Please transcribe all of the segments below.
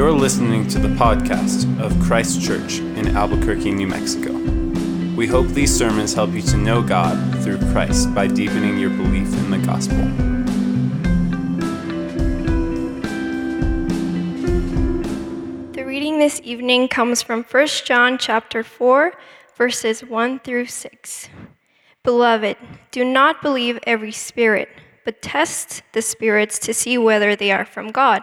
You're listening to the podcast of Christ Church in Albuquerque, New Mexico. We hope these sermons help you to know God through Christ by deepening your belief in the gospel. The reading this evening comes from 1 John chapter 4 verses 1 through 6. Beloved, do not believe every spirit, but test the spirits to see whether they are from God,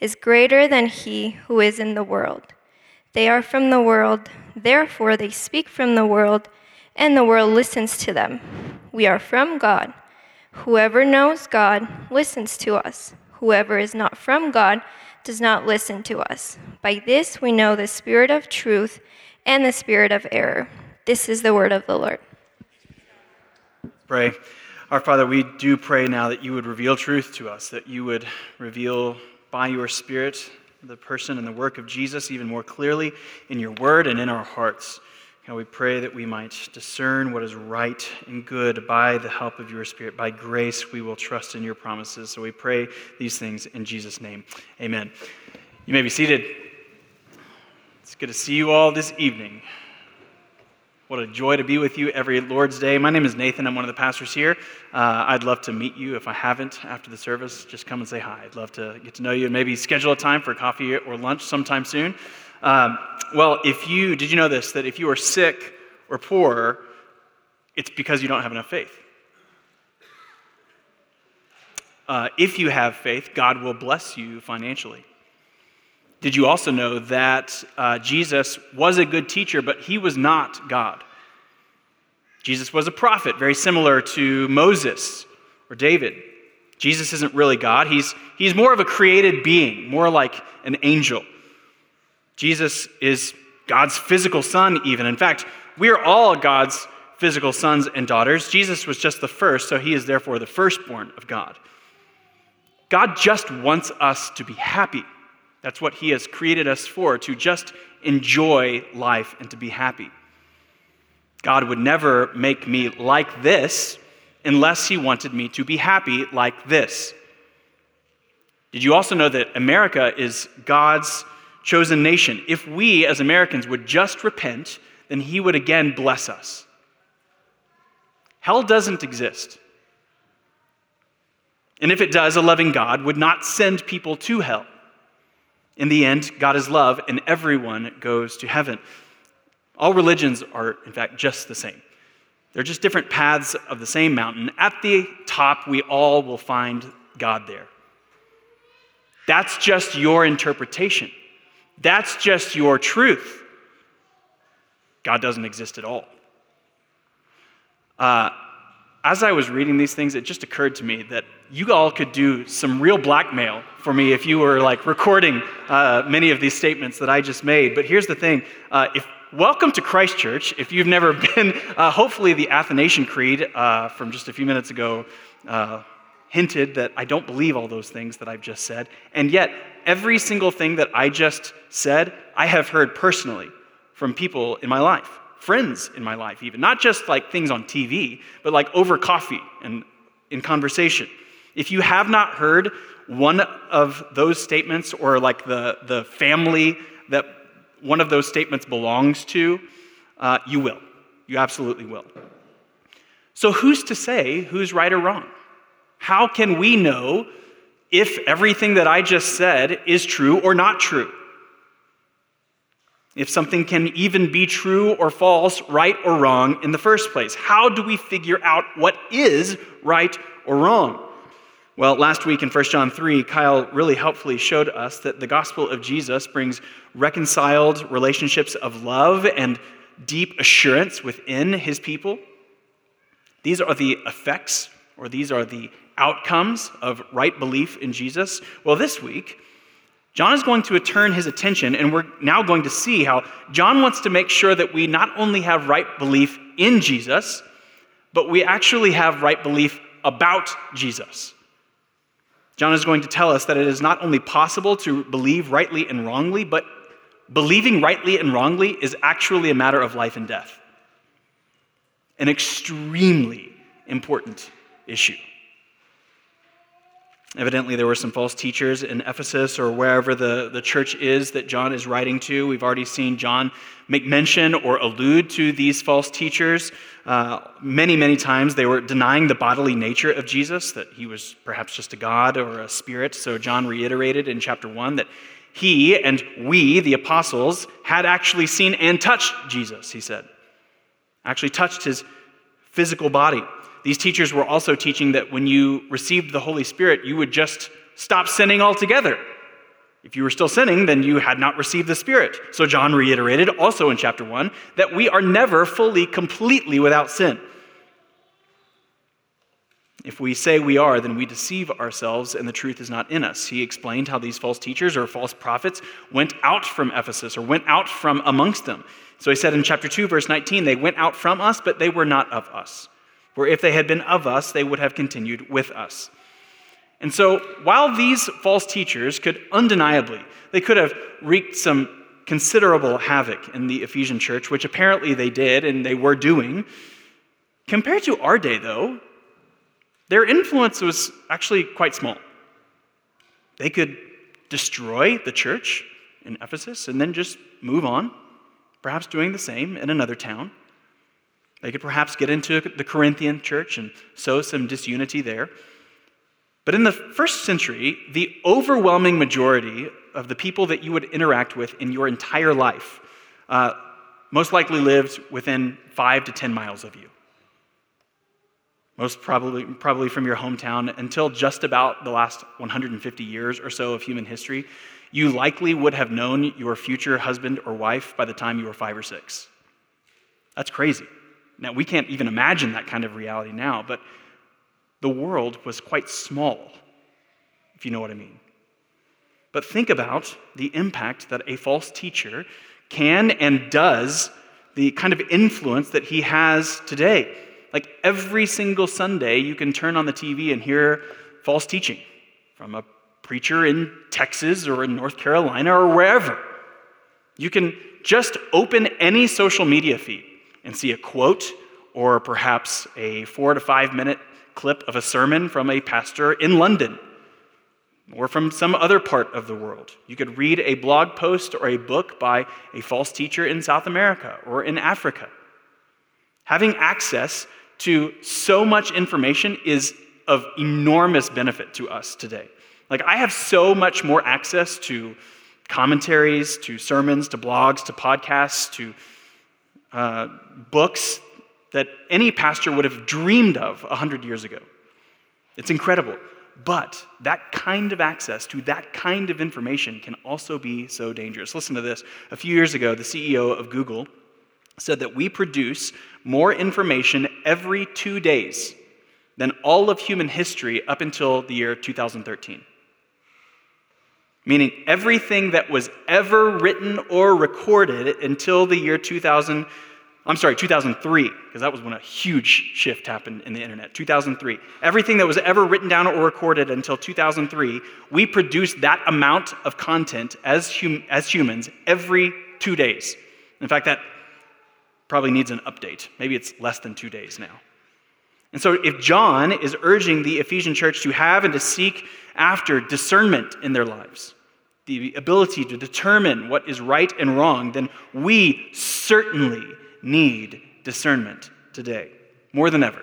is greater than he who is in the world. They are from the world, therefore they speak from the world, and the world listens to them. We are from God. Whoever knows God listens to us. Whoever is not from God does not listen to us. By this we know the spirit of truth and the spirit of error. This is the word of the Lord. Pray. Our Father, we do pray now that you would reveal truth to us, that you would reveal by your Spirit the person and the work of Jesus even more clearly in your word and in our hearts. God, we pray that we might discern what is right and good by the help of your Spirit. By grace, we will trust in your promises. So we pray these things in Jesus' name. Amen. You may be seated. It's good to see you all this evening. What a joy to be with you every Lord's Day. My name is Nathan. I'm one of the pastors here. Uh, I'd love to meet you. If I haven't after the service, just come and say hi. I'd love to get to know you and maybe schedule a time for coffee or lunch sometime soon. Um, well, if you did you know this that if you are sick or poor, it's because you don't have enough faith. Uh, if you have faith, God will bless you financially. Did you also know that uh, Jesus was a good teacher, but he was not God? Jesus was a prophet, very similar to Moses or David. Jesus isn't really God, he's, he's more of a created being, more like an angel. Jesus is God's physical son, even. In fact, we are all God's physical sons and daughters. Jesus was just the first, so he is therefore the firstborn of God. God just wants us to be happy. That's what He has created us for, to just enjoy life and to be happy. God would never make me like this unless He wanted me to be happy like this. Did you also know that America is God's chosen nation? If we as Americans would just repent, then He would again bless us. Hell doesn't exist. And if it does, a loving God would not send people to hell. In the end, God is love, and everyone goes to heaven. All religions are, in fact, just the same. They're just different paths of the same mountain. At the top, we all will find God there. That's just your interpretation. That's just your truth. God doesn't exist at all. Uh, as I was reading these things, it just occurred to me that you all could do some real blackmail for me if you were like recording uh, many of these statements that I just made. But here's the thing: uh, if welcome to Christ Church, If you've never been, uh, hopefully the Athanasian Creed uh, from just a few minutes ago uh, hinted that I don't believe all those things that I've just said, and yet every single thing that I just said, I have heard personally from people in my life friends in my life, even. Not just like things on TV, but like over coffee and in conversation. If you have not heard one of those statements or like the, the family that one of those statements belongs to, uh, you will. You absolutely will. So, who's to say who's right or wrong? How can we know if everything that I just said is true or not true? if something can even be true or false, right or wrong in the first place. How do we figure out what is right or wrong? Well, last week in 1 John 3, Kyle really helpfully showed us that the gospel of Jesus brings reconciled relationships of love and deep assurance within his people. These are the effects, or these are the outcomes of right belief in Jesus. Well, this week, John is going to turn his attention, and we're now going to see how John wants to make sure that we not only have right belief in Jesus, but we actually have right belief about Jesus. John is going to tell us that it is not only possible to believe rightly and wrongly, but believing rightly and wrongly is actually a matter of life and death. An extremely important issue. Evidently, there were some false teachers in Ephesus or wherever the, the church is that John is writing to. We've already seen John make mention or allude to these false teachers. Uh, many, many times they were denying the bodily nature of Jesus, that he was perhaps just a God or a spirit. So John reiterated in chapter 1 that he and we, the apostles, had actually seen and touched Jesus, he said. Actually touched his physical body these teachers were also teaching that when you received the Holy Spirit, you would just stop sinning altogether. If you were still sinning, then you had not received the Spirit. So John reiterated also in chapter 1 that we are never fully, completely without sin. If we say we are, then we deceive ourselves and the truth is not in us. He explained how these false teachers or false prophets went out from Ephesus or went out from amongst them. So he said in chapter 2, verse 19, they went out from us, but they were not of us. For if they had been of us, they would have continued with us. And so, while these false teachers could undeniably, they could have wreaked some considerable havoc in the Ephesian church, which apparently they did and they were doing, compared to our day, though, their influence was actually quite small. They could destroy the church in Ephesus and then just move on, perhaps doing the same in another town. They could perhaps get into the Corinthian church and sow some disunity there. But in the first century, the overwhelming majority of the people that you would interact with in your entire life uh, most likely lived within five to 10 miles of you. Most probably, probably from your hometown until just about the last 150 years or so of human history, you likely would have known your future husband or wife by the time you were five or six. That's crazy. Now, we can't even imagine that kind of reality now, but the world was quite small, if you know what I mean. But think about the impact that a false teacher can and does, the kind of influence that he has today. Like every single Sunday, you can turn on the TV and hear false teaching from a preacher in Texas or in North Carolina or wherever. You can just open any social media feed and see a quote or perhaps a four to five minute clip of a sermon from a pastor in London or from some other part of the world. You could read a blog post or a book by a false teacher in South America or in Africa. Having access to so much information is of enormous benefit to us today. Like, I have so much more access to commentaries, to sermons, to blogs, to podcasts, to uh, books that any pastor would have dreamed of 100 years ago. It's incredible. But that kind of access to that kind of information can also be so dangerous. Listen to this. A few years ago, the CEO of Google said that we produce more information every two days than all of human history up until the year 2013. Meaning, everything that was ever written or recorded until the year 2000 I'm sorry, 2003, because that was when a huge shift happened in the internet. 2003. Everything that was ever written down or recorded until 2003, we produced that amount of content as, hum- as humans every two days. In fact, that probably needs an update. Maybe it's less than two days now. And so, if John is urging the Ephesian church to have and to seek after discernment in their lives, the ability to determine what is right and wrong, then we certainly need discernment today, more than ever.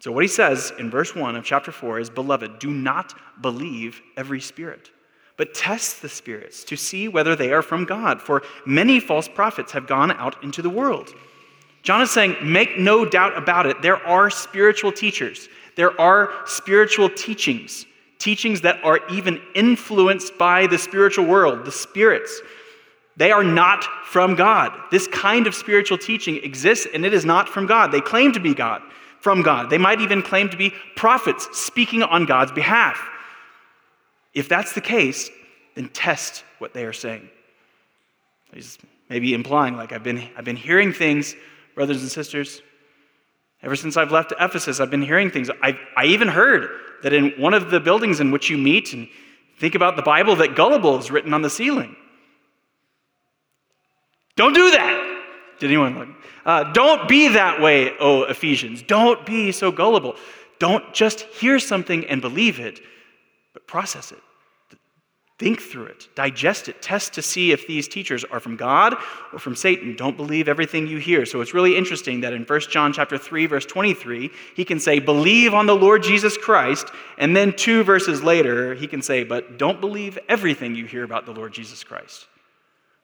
So, what he says in verse 1 of chapter 4 is Beloved, do not believe every spirit, but test the spirits to see whether they are from God, for many false prophets have gone out into the world. John is saying, Make no doubt about it, there are spiritual teachers, there are spiritual teachings, teachings that are even influenced by the spiritual world, the spirits. They are not from God. This kind of spiritual teaching exists and it is not from God. They claim to be God, from God. They might even claim to be prophets speaking on God's behalf. If that's the case, then test what they are saying. He's maybe implying, like, I've been, I've been hearing things, brothers and sisters. Ever since I've left Ephesus, I've been hearing things. I, I even heard that in one of the buildings in which you meet and think about the Bible, that gullible is written on the ceiling. Don't do that. Did anyone look? Uh, don't be that way, oh Ephesians. Don't be so gullible. Don't just hear something and believe it, but process it. Think through it, digest it, test to see if these teachers are from God or from Satan. Don't believe everything you hear. So it's really interesting that in 1 John chapter 3 verse 23, he can say believe on the Lord Jesus Christ, and then two verses later he can say but don't believe everything you hear about the Lord Jesus Christ.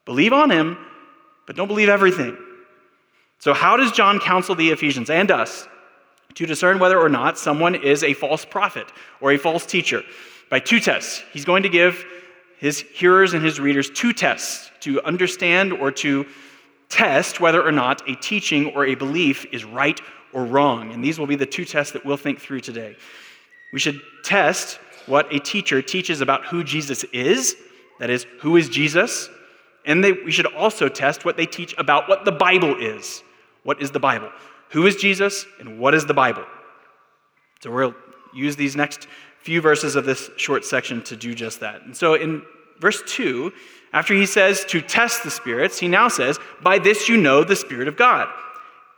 Believe on him, but don't believe everything. So how does John counsel the Ephesians and us to discern whether or not someone is a false prophet or a false teacher? By two tests. He's going to give his hearers and his readers two tests to understand or to test whether or not a teaching or a belief is right or wrong. And these will be the two tests that we'll think through today. We should test what a teacher teaches about who Jesus is, that is, who is Jesus, and they, we should also test what they teach about what the Bible is. What is the Bible? Who is Jesus, and what is the Bible? So we'll use these next few verses of this short section to do just that. And so in verse 2, after he says to test the spirits, he now says, By this you know the Spirit of God.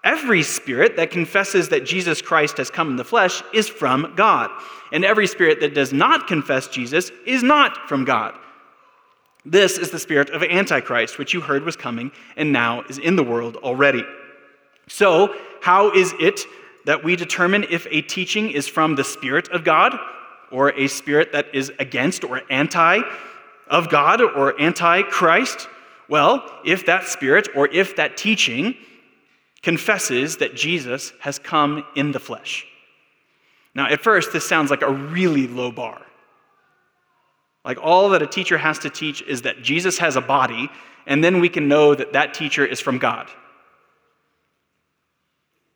Every spirit that confesses that Jesus Christ has come in the flesh is from God. And every spirit that does not confess Jesus is not from God. This is the spirit of Antichrist, which you heard was coming and now is in the world already. So, how is it that we determine if a teaching is from the Spirit of God? Or a spirit that is against or anti of God or anti Christ? Well, if that spirit or if that teaching confesses that Jesus has come in the flesh. Now, at first, this sounds like a really low bar. Like all that a teacher has to teach is that Jesus has a body, and then we can know that that teacher is from God.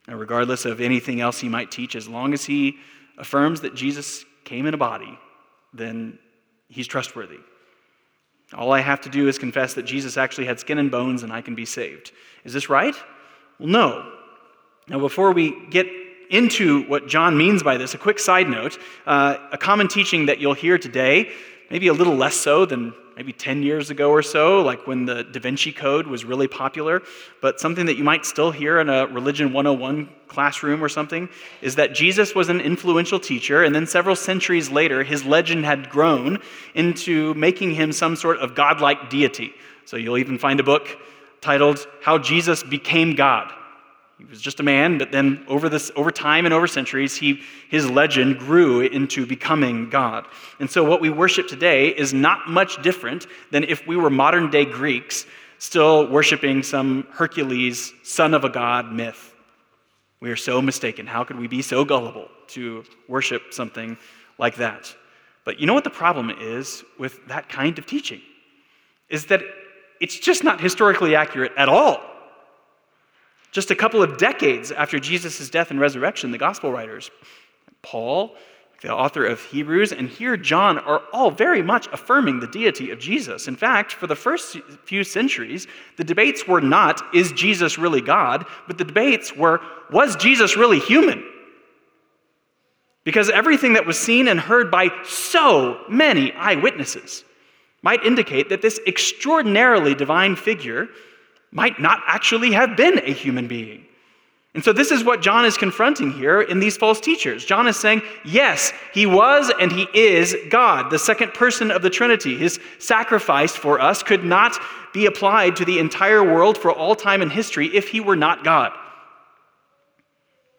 Now, regardless of anything else he might teach, as long as he affirms that Jesus came in a body, then he's trustworthy. All I have to do is confess that Jesus actually had skin and bones and I can be saved. Is this right? Well, no. Now, before we get into what John means by this, a quick side note uh, a common teaching that you'll hear today, maybe a little less so than maybe 10 years ago or so, like when the Da Vinci Code was really popular, but something that you might still hear in a Religion 101 classroom or something is that Jesus was an influential teacher, and then several centuries later, his legend had grown into making him some sort of godlike deity. So you'll even find a book titled How Jesus Became God. He was just a man, but then over, this, over time and over centuries, he, his legend grew into becoming God. And so, what we worship today is not much different than if we were modern day Greeks still worshiping some Hercules, son of a god myth. We are so mistaken. How could we be so gullible to worship something like that? But you know what the problem is with that kind of teaching? Is that it's just not historically accurate at all. Just a couple of decades after Jesus' death and resurrection, the gospel writers, Paul, the author of Hebrews, and here John are all very much affirming the deity of Jesus. In fact, for the first few centuries, the debates were not, is Jesus really God? But the debates were, was Jesus really human? Because everything that was seen and heard by so many eyewitnesses might indicate that this extraordinarily divine figure might not actually have been a human being. And so, this is what John is confronting here in these false teachers. John is saying, yes, he was and he is God, the second person of the Trinity. His sacrifice for us could not be applied to the entire world for all time in history if he were not God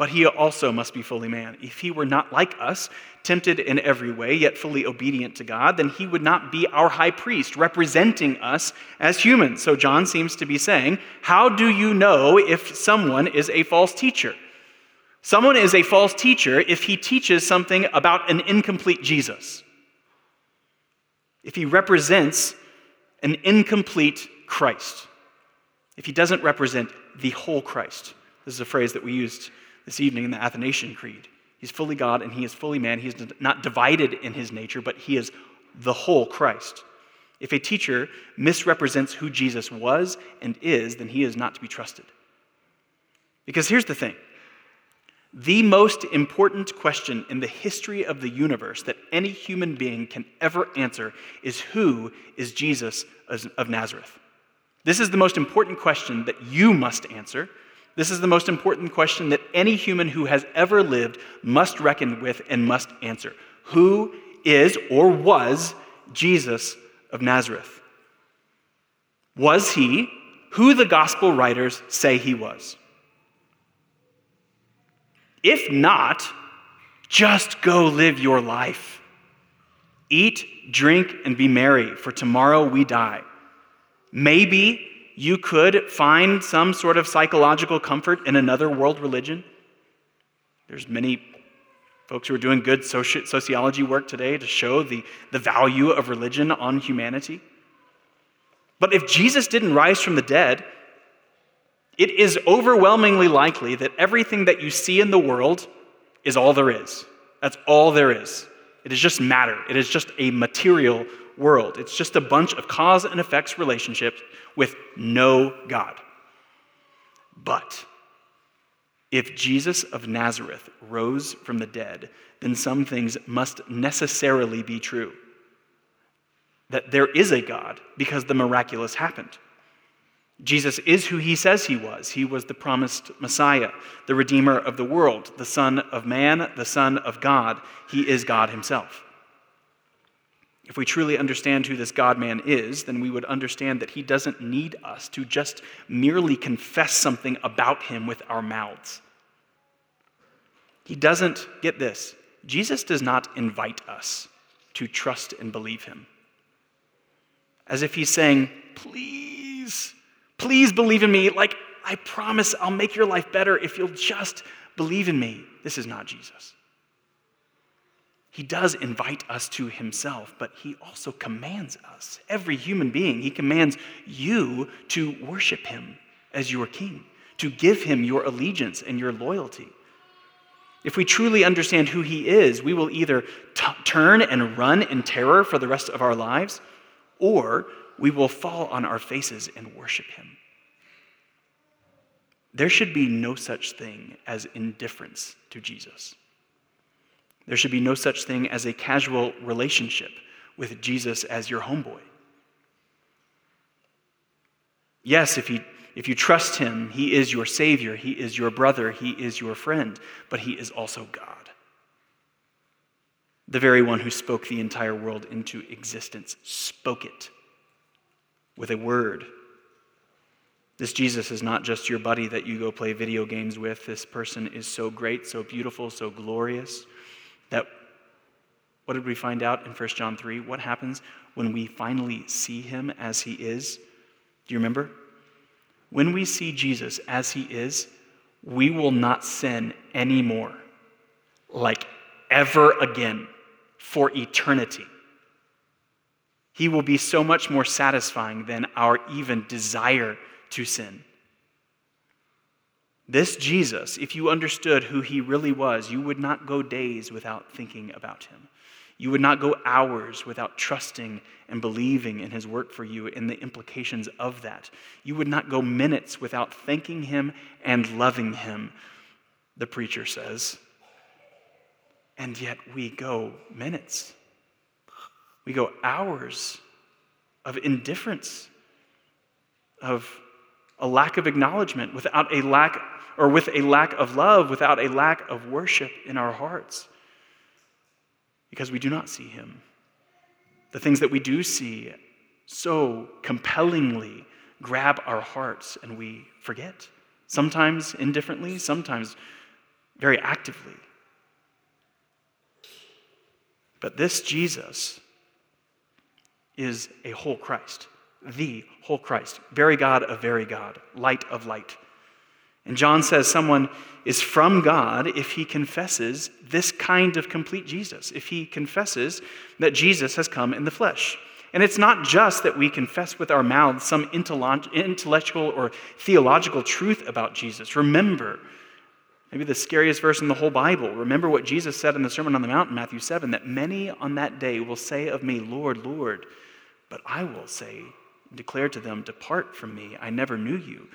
but he also must be fully man. If he were not like us, tempted in every way, yet fully obedient to God, then he would not be our high priest, representing us as humans. So John seems to be saying, How do you know if someone is a false teacher? Someone is a false teacher if he teaches something about an incomplete Jesus, if he represents an incomplete Christ, if he doesn't represent the whole Christ. This is a phrase that we used this evening in the Athanasian Creed. He's fully God and he is fully man. He is not divided in his nature, but he is the whole Christ. If a teacher misrepresents who Jesus was and is, then he is not to be trusted. Because here's the thing the most important question in the history of the universe that any human being can ever answer is who is Jesus of Nazareth? This is the most important question that you must answer. This is the most important question that any human who has ever lived must reckon with and must answer. Who is or was Jesus of Nazareth? Was he who the gospel writers say he was? If not, just go live your life. Eat, drink, and be merry, for tomorrow we die. Maybe you could find some sort of psychological comfort in another world religion. There's many folks who are doing good soci- sociology work today to show the, the value of religion on humanity. But if Jesus didn't rise from the dead, it is overwhelmingly likely that everything that you see in the world is all there is. That's all there is. It is just matter, it is just a material world. It's just a bunch of cause and effects relationships with no God. But if Jesus of Nazareth rose from the dead, then some things must necessarily be true. That there is a God because the miraculous happened. Jesus is who he says he was. He was the promised Messiah, the Redeemer of the world, the Son of Man, the Son of God. He is God himself. If we truly understand who this God man is, then we would understand that he doesn't need us to just merely confess something about him with our mouths. He doesn't get this. Jesus does not invite us to trust and believe him. As if he's saying, please, Please believe in me. Like, I promise I'll make your life better if you'll just believe in me. This is not Jesus. He does invite us to himself, but he also commands us, every human being, he commands you to worship him as your king, to give him your allegiance and your loyalty. If we truly understand who he is, we will either t- turn and run in terror for the rest of our lives, or we will fall on our faces and worship him. There should be no such thing as indifference to Jesus. There should be no such thing as a casual relationship with Jesus as your homeboy. Yes, if, he, if you trust him, he is your Savior, he is your brother, he is your friend, but he is also God. The very one who spoke the entire world into existence spoke it with a word. This Jesus is not just your buddy that you go play video games with. This person is so great, so beautiful, so glorious that what did we find out in 1 John 3? What happens when we finally see him as he is? Do you remember? When we see Jesus as he is, we will not sin anymore, like ever again, for eternity. He will be so much more satisfying than our even desire to sin. This Jesus, if you understood who he really was, you would not go days without thinking about him. You would not go hours without trusting and believing in his work for you and the implications of that. You would not go minutes without thanking him and loving him, the preacher says. And yet we go minutes we go hours of indifference, of a lack of acknowledgement, without a lack, or with a lack of love, without a lack of worship in our hearts, because we do not see Him. The things that we do see so compellingly grab our hearts and we forget. Sometimes indifferently, sometimes very actively. But this Jesus, is a whole Christ, the whole Christ, very God of very God, light of light. And John says someone is from God if he confesses this kind of complete Jesus, if he confesses that Jesus has come in the flesh. And it's not just that we confess with our mouths some intellectual or theological truth about Jesus. Remember, Maybe the scariest verse in the whole Bible. Remember what Jesus said in the Sermon on the Mount in Matthew 7 that many on that day will say of me, Lord, Lord, but I will say, declare to them, Depart from me, I never knew you.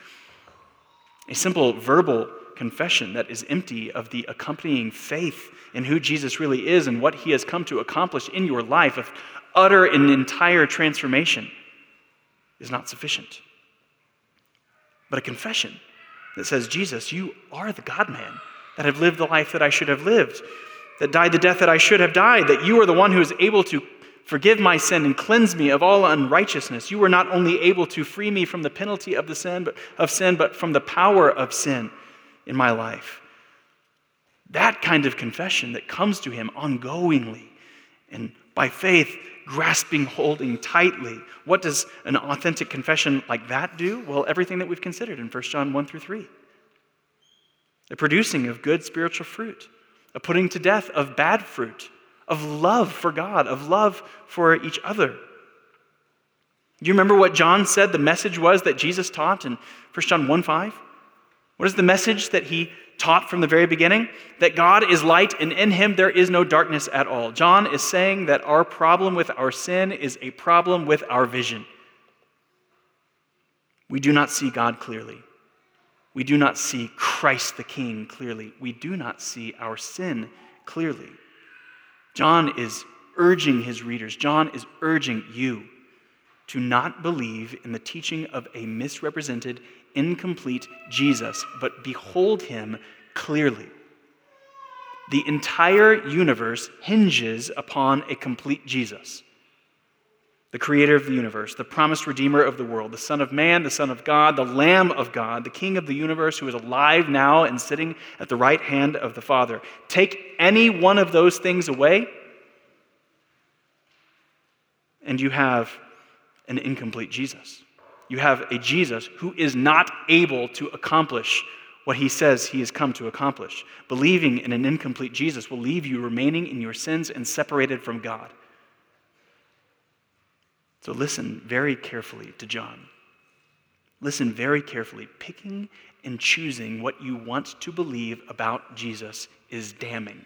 A simple verbal confession that is empty of the accompanying faith in who Jesus really is and what he has come to accomplish in your life, of utter and entire transformation, is not sufficient. But a confession that says, Jesus, you are the God man that have lived the life that I should have lived, that died the death that I should have died, that you are the one who is able to forgive my sin and cleanse me of all unrighteousness. You were not only able to free me from the penalty of the sin, but, of sin, but from the power of sin in my life. That kind of confession that comes to him ongoingly and by faith, grasping, holding tightly. What does an authentic confession like that do? Well, everything that we've considered in 1 John 1 through 3. The producing of good spiritual fruit, a putting to death of bad fruit, of love for God, of love for each other. Do you remember what John said the message was that Jesus taught in 1 John 1 5? What is the message that he taught from the very beginning? That God is light and in him there is no darkness at all. John is saying that our problem with our sin is a problem with our vision. We do not see God clearly. We do not see Christ the King clearly. We do not see our sin clearly. John is urging his readers, John is urging you to not believe in the teaching of a misrepresented, incomplete Jesus, but behold him clearly. The entire universe hinges upon a complete Jesus the creator of the universe, the promised redeemer of the world, the Son of Man, the Son of God, the Lamb of God, the King of the universe who is alive now and sitting at the right hand of the Father. Take any one of those things away, and you have an incomplete Jesus. You have a Jesus who is not able to accomplish what he says he has come to accomplish. Believing in an incomplete Jesus will leave you remaining in your sins and separated from God. So listen very carefully to John. Listen very carefully. Picking and choosing what you want to believe about Jesus is damning.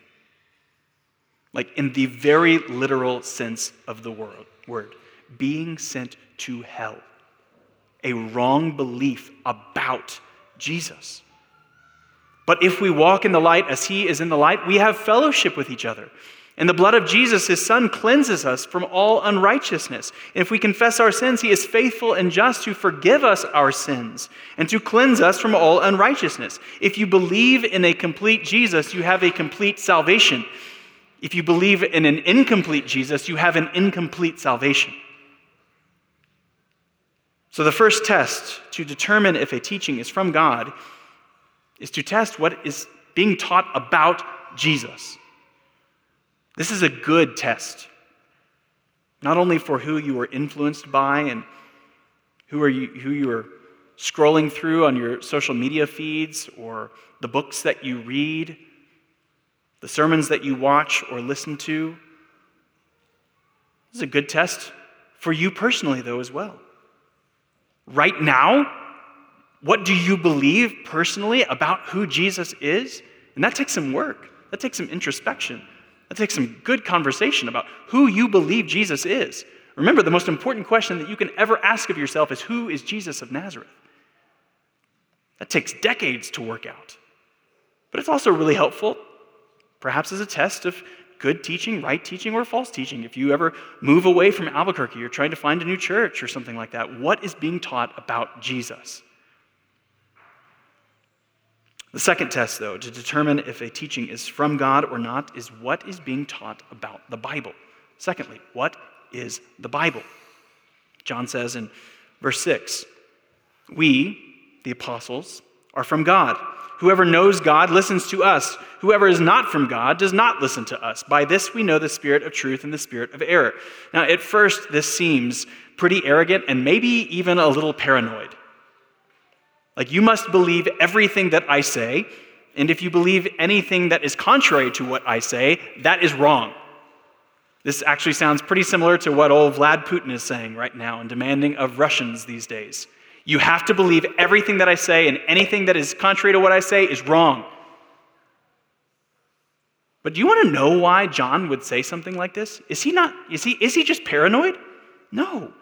Like in the very literal sense of the word, being sent to hell. A wrong belief about Jesus. But if we walk in the light as he is in the light, we have fellowship with each other. And the blood of Jesus, his son, cleanses us from all unrighteousness. And if we confess our sins, he is faithful and just to forgive us our sins and to cleanse us from all unrighteousness. If you believe in a complete Jesus, you have a complete salvation. If you believe in an incomplete Jesus, you have an incomplete salvation. So, the first test to determine if a teaching is from God is to test what is being taught about Jesus. This is a good test, not only for who you are influenced by and who, are you, who you are scrolling through on your social media feeds or the books that you read, the sermons that you watch or listen to. This is a good test for you personally, though, as well. Right now, what do you believe personally about who Jesus is? And that takes some work, that takes some introspection. That takes some good conversation about who you believe Jesus is. Remember, the most important question that you can ever ask of yourself is Who is Jesus of Nazareth? That takes decades to work out. But it's also really helpful, perhaps as a test of good teaching, right teaching, or false teaching. If you ever move away from Albuquerque, you're trying to find a new church or something like that, what is being taught about Jesus? The second test, though, to determine if a teaching is from God or not, is what is being taught about the Bible. Secondly, what is the Bible? John says in verse 6 We, the apostles, are from God. Whoever knows God listens to us. Whoever is not from God does not listen to us. By this we know the spirit of truth and the spirit of error. Now, at first, this seems pretty arrogant and maybe even a little paranoid. Like, you must believe everything that I say, and if you believe anything that is contrary to what I say, that is wrong. This actually sounds pretty similar to what old Vlad Putin is saying right now and demanding of Russians these days. You have to believe everything that I say, and anything that is contrary to what I say is wrong. But do you want to know why John would say something like this? Is he not, is he, is he just paranoid? No.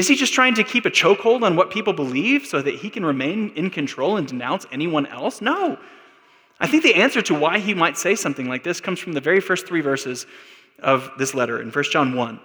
Is he just trying to keep a chokehold on what people believe so that he can remain in control and denounce anyone else? No. I think the answer to why he might say something like this comes from the very first three verses of this letter in 1 John 1.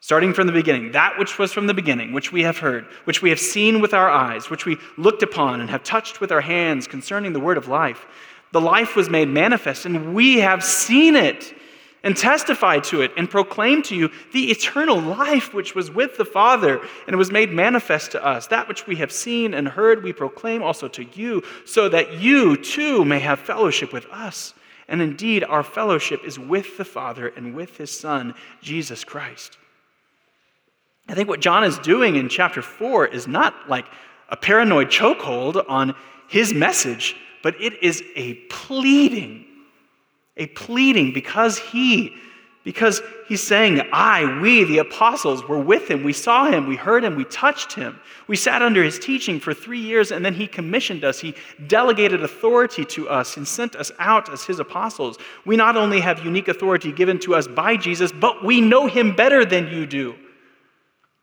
Starting from the beginning, that which was from the beginning, which we have heard, which we have seen with our eyes, which we looked upon and have touched with our hands concerning the word of life. The life was made manifest, and we have seen it and testify to it and proclaim to you the eternal life which was with the Father and was made manifest to us. That which we have seen and heard, we proclaim also to you, so that you too may have fellowship with us. And indeed, our fellowship is with the Father and with his Son, Jesus Christ. I think what John is doing in chapter 4 is not like a paranoid chokehold on his message, but it is a pleading a pleading because he because he's saying, I, we, the apostles, were with him. We saw him, we heard him, we touched him. We sat under his teaching for three years, and then he commissioned us. He delegated authority to us and sent us out as his apostles. We not only have unique authority given to us by Jesus, but we know him better than you do.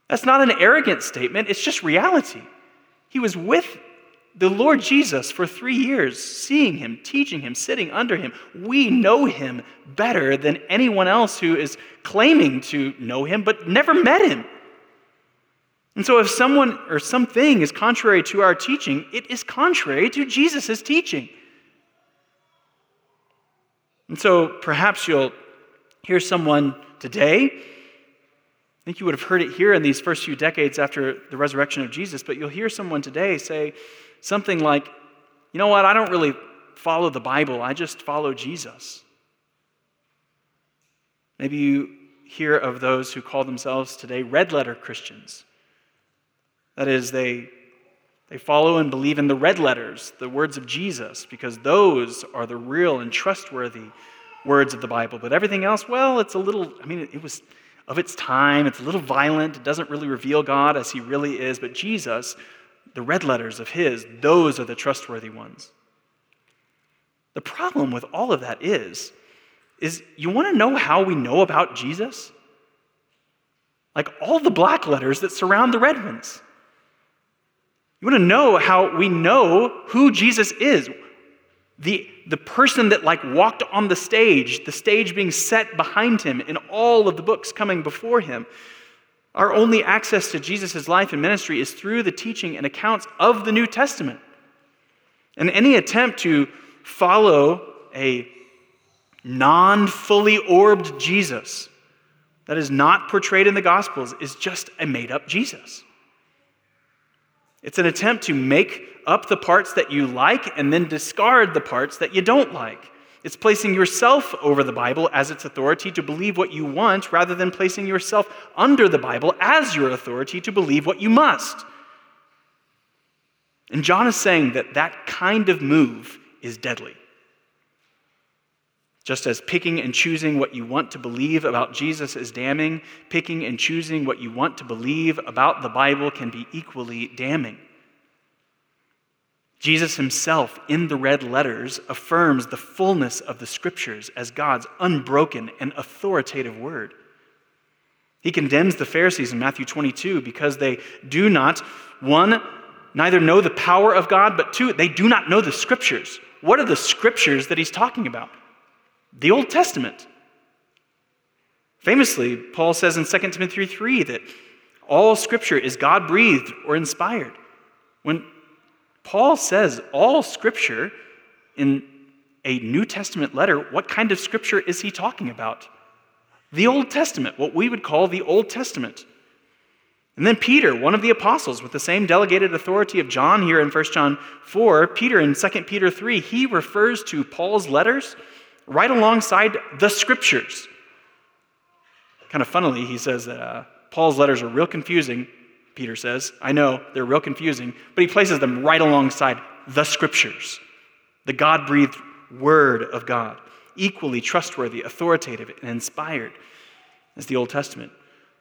That's not an arrogant statement, it's just reality. He was with the Lord Jesus for three years, seeing him, teaching him, sitting under him. We know him better than anyone else who is claiming to know him but never met him. And so, if someone or something is contrary to our teaching, it is contrary to Jesus' teaching. And so, perhaps you'll hear someone today. I think you would have heard it here in these first few decades after the resurrection of Jesus, but you'll hear someone today say, something like, you know what, I don't really follow the Bible, I just follow Jesus. Maybe you hear of those who call themselves today red letter Christians. That is, they, they follow and believe in the red letters, the words of Jesus, because those are the real and trustworthy words of the Bible. But everything else, well, it's a little, I mean, it was of its time, it's a little violent, it doesn't really reveal God as he really is. But Jesus, the red letters of his, those are the trustworthy ones. The problem with all of that is, is you want to know how we know about Jesus? Like all the black letters that surround the red ones. You want to know how we know who Jesus is. The, the person that like walked on the stage, the stage being set behind him in all of the books coming before him. Our only access to Jesus' life and ministry is through the teaching and accounts of the New Testament. And any attempt to follow a non fully orbed Jesus that is not portrayed in the Gospels is just a made up Jesus. It's an attempt to make up the parts that you like and then discard the parts that you don't like. It's placing yourself over the Bible as its authority to believe what you want rather than placing yourself under the Bible as your authority to believe what you must. And John is saying that that kind of move is deadly. Just as picking and choosing what you want to believe about Jesus is damning, picking and choosing what you want to believe about the Bible can be equally damning. Jesus himself, in the red letters, affirms the fullness of the scriptures as God's unbroken and authoritative word. He condemns the Pharisees in Matthew 22 because they do not, one, neither know the power of God, but two, they do not know the scriptures. What are the scriptures that he's talking about? The Old Testament. Famously, Paul says in 2 Timothy 3 that all scripture is God breathed or inspired. When Paul says all scripture in a New Testament letter. What kind of scripture is he talking about? The Old Testament, what we would call the Old Testament. And then Peter, one of the apostles, with the same delegated authority of John here in 1 John 4, Peter in 2 Peter 3, he refers to Paul's letters right alongside the scriptures. Kind of funnily, he says that uh, Paul's letters are real confusing Peter says. I know they're real confusing, but he places them right alongside the scriptures, the God breathed word of God, equally trustworthy, authoritative, and inspired as the Old Testament.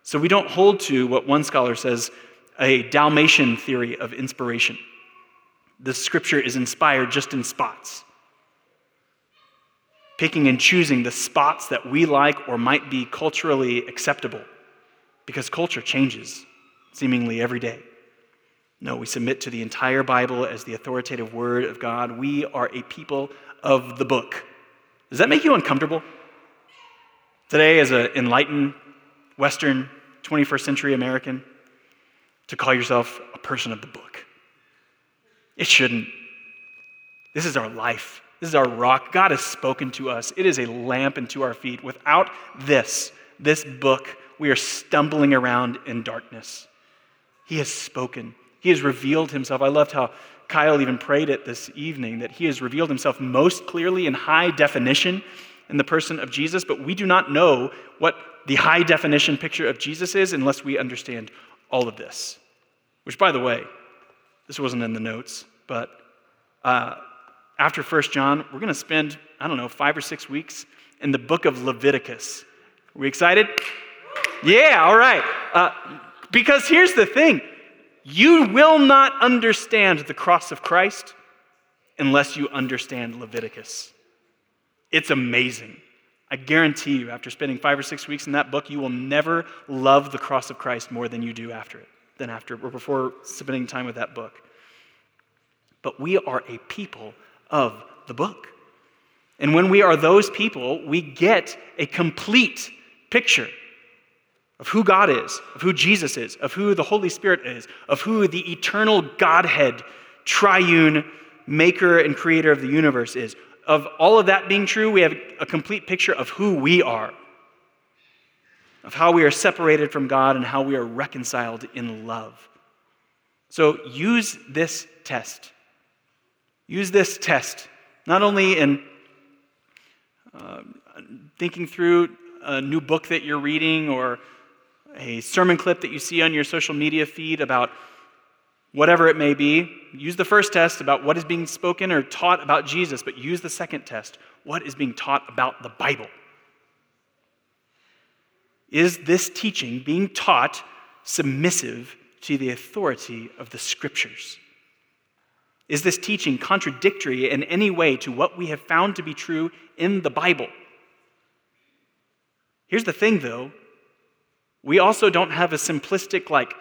So we don't hold to what one scholar says a Dalmatian theory of inspiration. The scripture is inspired just in spots. Picking and choosing the spots that we like or might be culturally acceptable, because culture changes seemingly every day. No, we submit to the entire Bible as the authoritative word of God. We are a people of the book. Does that make you uncomfortable? Today, as an enlightened Western 21st century American, to call yourself a person of the book. It shouldn't. This is our life. This is our rock. God has spoken to us. It is a lamp unto our feet. Without this, this book, we are stumbling around in darkness. He has spoken. He has revealed himself. I loved how Kyle even prayed it this evening that he has revealed himself most clearly in high definition in the person of Jesus, but we do not know what the high definition picture of Jesus is unless we understand all of this. Which, by the way, this wasn't in the notes, but uh, after First John, we're going to spend, I don't know, five or six weeks in the book of Leviticus. Are we excited? Yeah, all right. Uh, because here's the thing you will not understand the cross of Christ unless you understand Leviticus. It's amazing. I guarantee you, after spending five or six weeks in that book, you will never love the cross of Christ more than you do after it, than after or before spending time with that book. But we are a people of the book. And when we are those people, we get a complete picture of who God is, of who Jesus is, of who the Holy Spirit is, of who the eternal Godhead, triune maker and creator of the universe is. Of all of that being true, we have a complete picture of who we are, of how we are separated from God and how we are reconciled in love. So use this test. Use this test, not only in uh, thinking through a new book that you're reading or a sermon clip that you see on your social media feed about whatever it may be. Use the first test about what is being spoken or taught about Jesus, but use the second test what is being taught about the Bible. Is this teaching being taught submissive to the authority of the scriptures? Is this teaching contradictory in any way to what we have found to be true in the Bible? Here's the thing, though we also don't have a simplistic, like,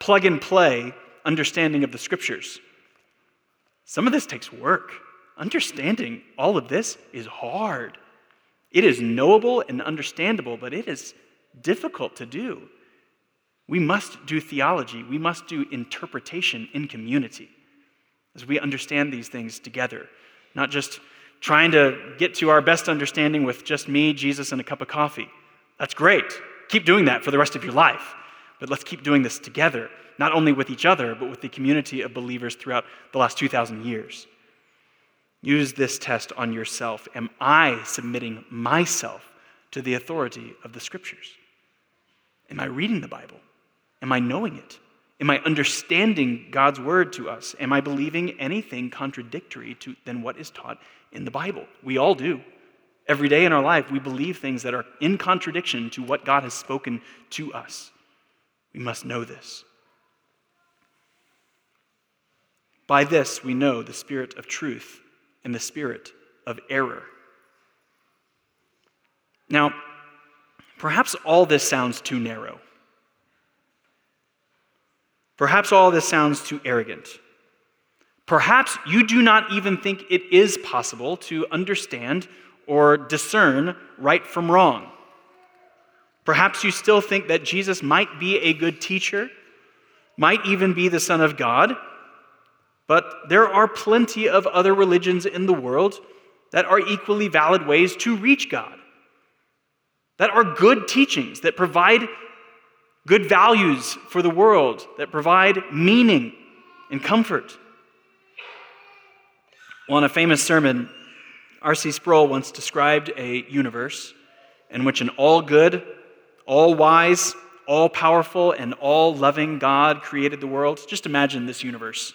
plug and play understanding of the scriptures. Some of this takes work. Understanding all of this is hard. It is knowable and understandable, but it is difficult to do. We must do theology, we must do interpretation in community as we understand these things together, not just trying to get to our best understanding with just me, Jesus, and a cup of coffee. That's great. Keep doing that for the rest of your life. But let's keep doing this together, not only with each other, but with the community of believers throughout the last 2,000 years. Use this test on yourself. Am I submitting myself to the authority of the scriptures? Am I reading the Bible? Am I knowing it? Am I understanding God's word to us? Am I believing anything contradictory to, than what is taught in the Bible? We all do. Every day in our life, we believe things that are in contradiction to what God has spoken to us. We must know this. By this, we know the spirit of truth and the spirit of error. Now, perhaps all this sounds too narrow. Perhaps all this sounds too arrogant. Perhaps you do not even think it is possible to understand or discern right from wrong. Perhaps you still think that Jesus might be a good teacher, might even be the Son of God, but there are plenty of other religions in the world that are equally valid ways to reach God, that are good teachings, that provide good values for the world, that provide meaning and comfort. Well, in a famous sermon, R.C. Sproul once described a universe in which an all good, all wise, all powerful, and all loving God created the world. Just imagine this universe.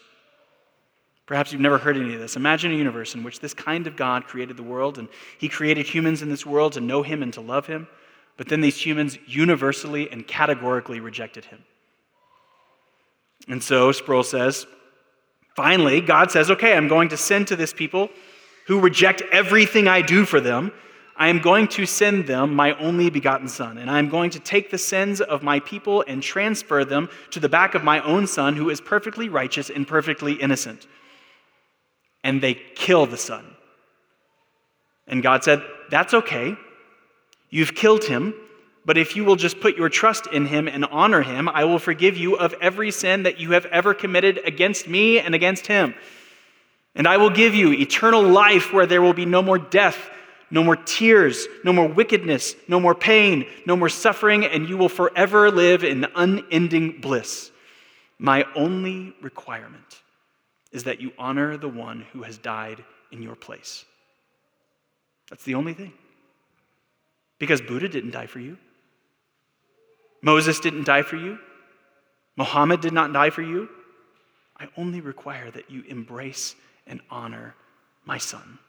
Perhaps you've never heard any of this. Imagine a universe in which this kind of God created the world, and He created humans in this world to know Him and to love Him, but then these humans universally and categorically rejected Him. And so, Sproul says, finally, God says, okay, I'm going to send to this people who reject everything I do for them, I am going to send them my only begotten Son, and I am going to take the sins of my people and transfer them to the back of my own Son, who is perfectly righteous and perfectly innocent. And they kill the Son. And God said, That's okay. You've killed him, but if you will just put your trust in him and honor him, I will forgive you of every sin that you have ever committed against me and against him. And I will give you eternal life where there will be no more death no more tears, no more wickedness, no more pain, no more suffering, and you will forever live in unending bliss. My only requirement is that you honor the one who has died in your place. That's the only thing. Because Buddha didn't die for you, Moses didn't die for you, Muhammad did not die for you. I only require that you embrace and honor my son.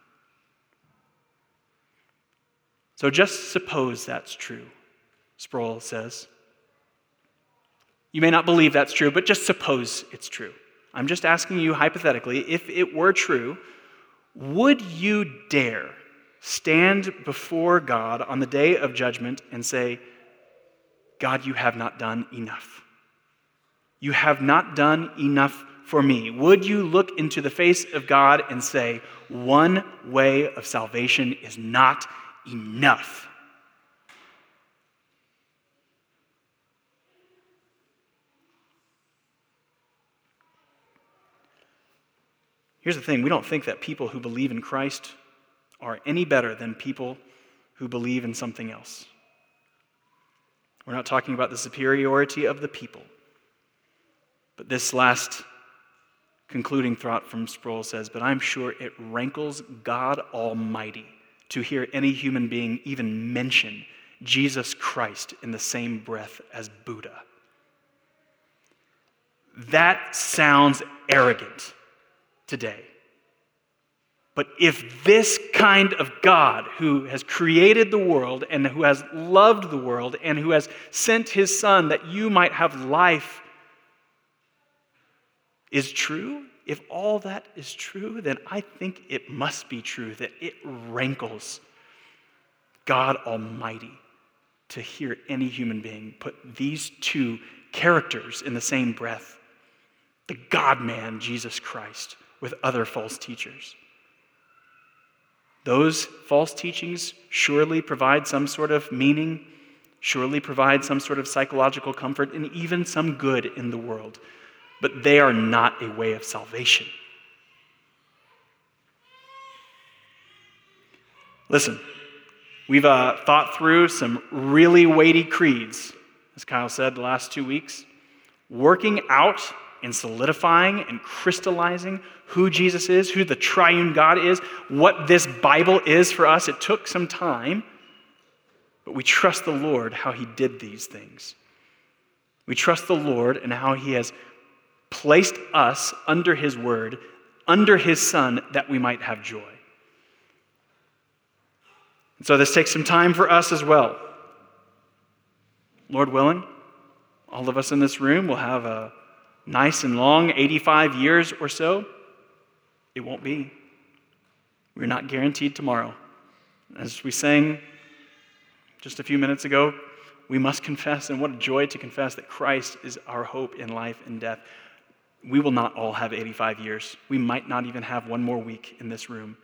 So just suppose that's true, Sproul says. You may not believe that's true, but just suppose it's true. I'm just asking you hypothetically if it were true, would you dare stand before God on the day of judgment and say, God, you have not done enough? You have not done enough for me. Would you look into the face of God and say, one way of salvation is not enough. Here's the thing we don't think that people who believe in Christ are any better than people who believe in something else. We're not talking about the superiority of the people. But this last concluding thought from Sproul says, But I'm sure it rankles God Almighty to hear any human being even mention Jesus Christ in the same breath as Buddha. That sounds arrogant today. But if this kind of God, who has created the world and who has loved the world and who has sent his Son that you might have life, is true, if all that is true, then I think it must be true that it rankles God Almighty to hear any human being put these two characters in the same breath the God man, Jesus Christ, with other false teachers. Those false teachings surely provide some sort of meaning, surely provide some sort of psychological comfort, and even some good in the world but they are not a way of salvation. Listen, we've uh, thought through some really weighty creeds, as Kyle said the last two weeks, working out and solidifying and crystallizing who Jesus is, who the triune God is, what this Bible is for us. It took some time, but we trust the Lord how He did these things. We trust the Lord and how He has placed us under his word, under his son, that we might have joy. And so this takes some time for us as well. Lord willing, all of us in this room will have a nice and long 85 years or so. It won't be. We're not guaranteed tomorrow. As we sang just a few minutes ago, we must confess, and what a joy to confess that Christ is our hope in life and death we will not all have 85 years. We might not even have one more week in this room.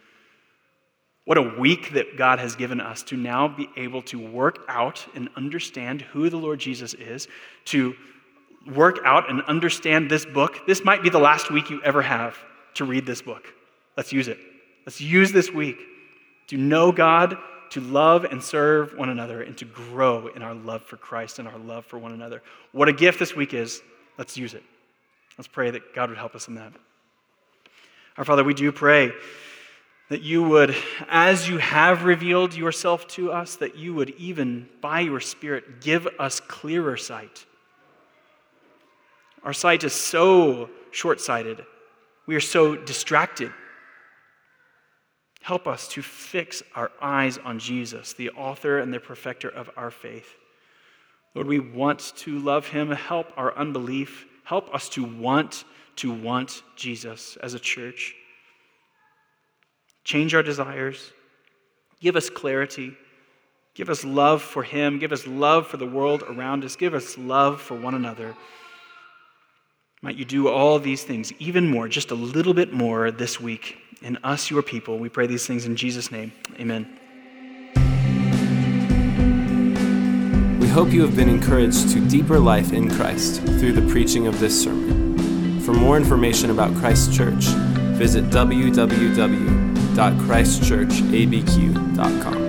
What a week that God has given us to now be able to work out and understand who the Lord Jesus is, to work out and understand this book. This might be the last week you ever have to read this book. Let's use it. Let's use this week to know God, to love and serve one another, and to grow in our love for Christ and our love for one another. What a gift this week is. Let's use it. Let's pray that God would help us in that. Our Father, we do pray that you would, as you have revealed yourself to us, that you would even by your Spirit give us clearer sight. Our sight is so short sighted, we are so distracted. Help us to fix our eyes on Jesus, the author and the perfecter of our faith. Lord, we want to love him. Help our unbelief. Help us to want to want Jesus as a church. Change our desires, Give us clarity. Give us love for Him. Give us love for the world around us. Give us love for one another. Might you do all these things, even more, just a little bit more this week in us, your people. We pray these things in Jesus' name. Amen. We hope you have been encouraged to deeper life in Christ through the preaching of this sermon. For more information about Christ Church, visit www.christchurchabq.com.